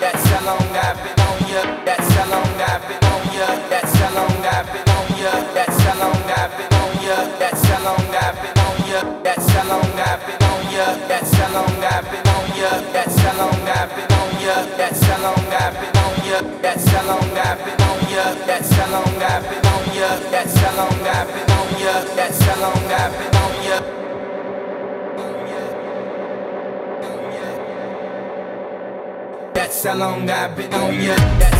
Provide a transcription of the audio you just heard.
that's how that's how long I've been on ya, that's how long I've been That's how long I've been on ya.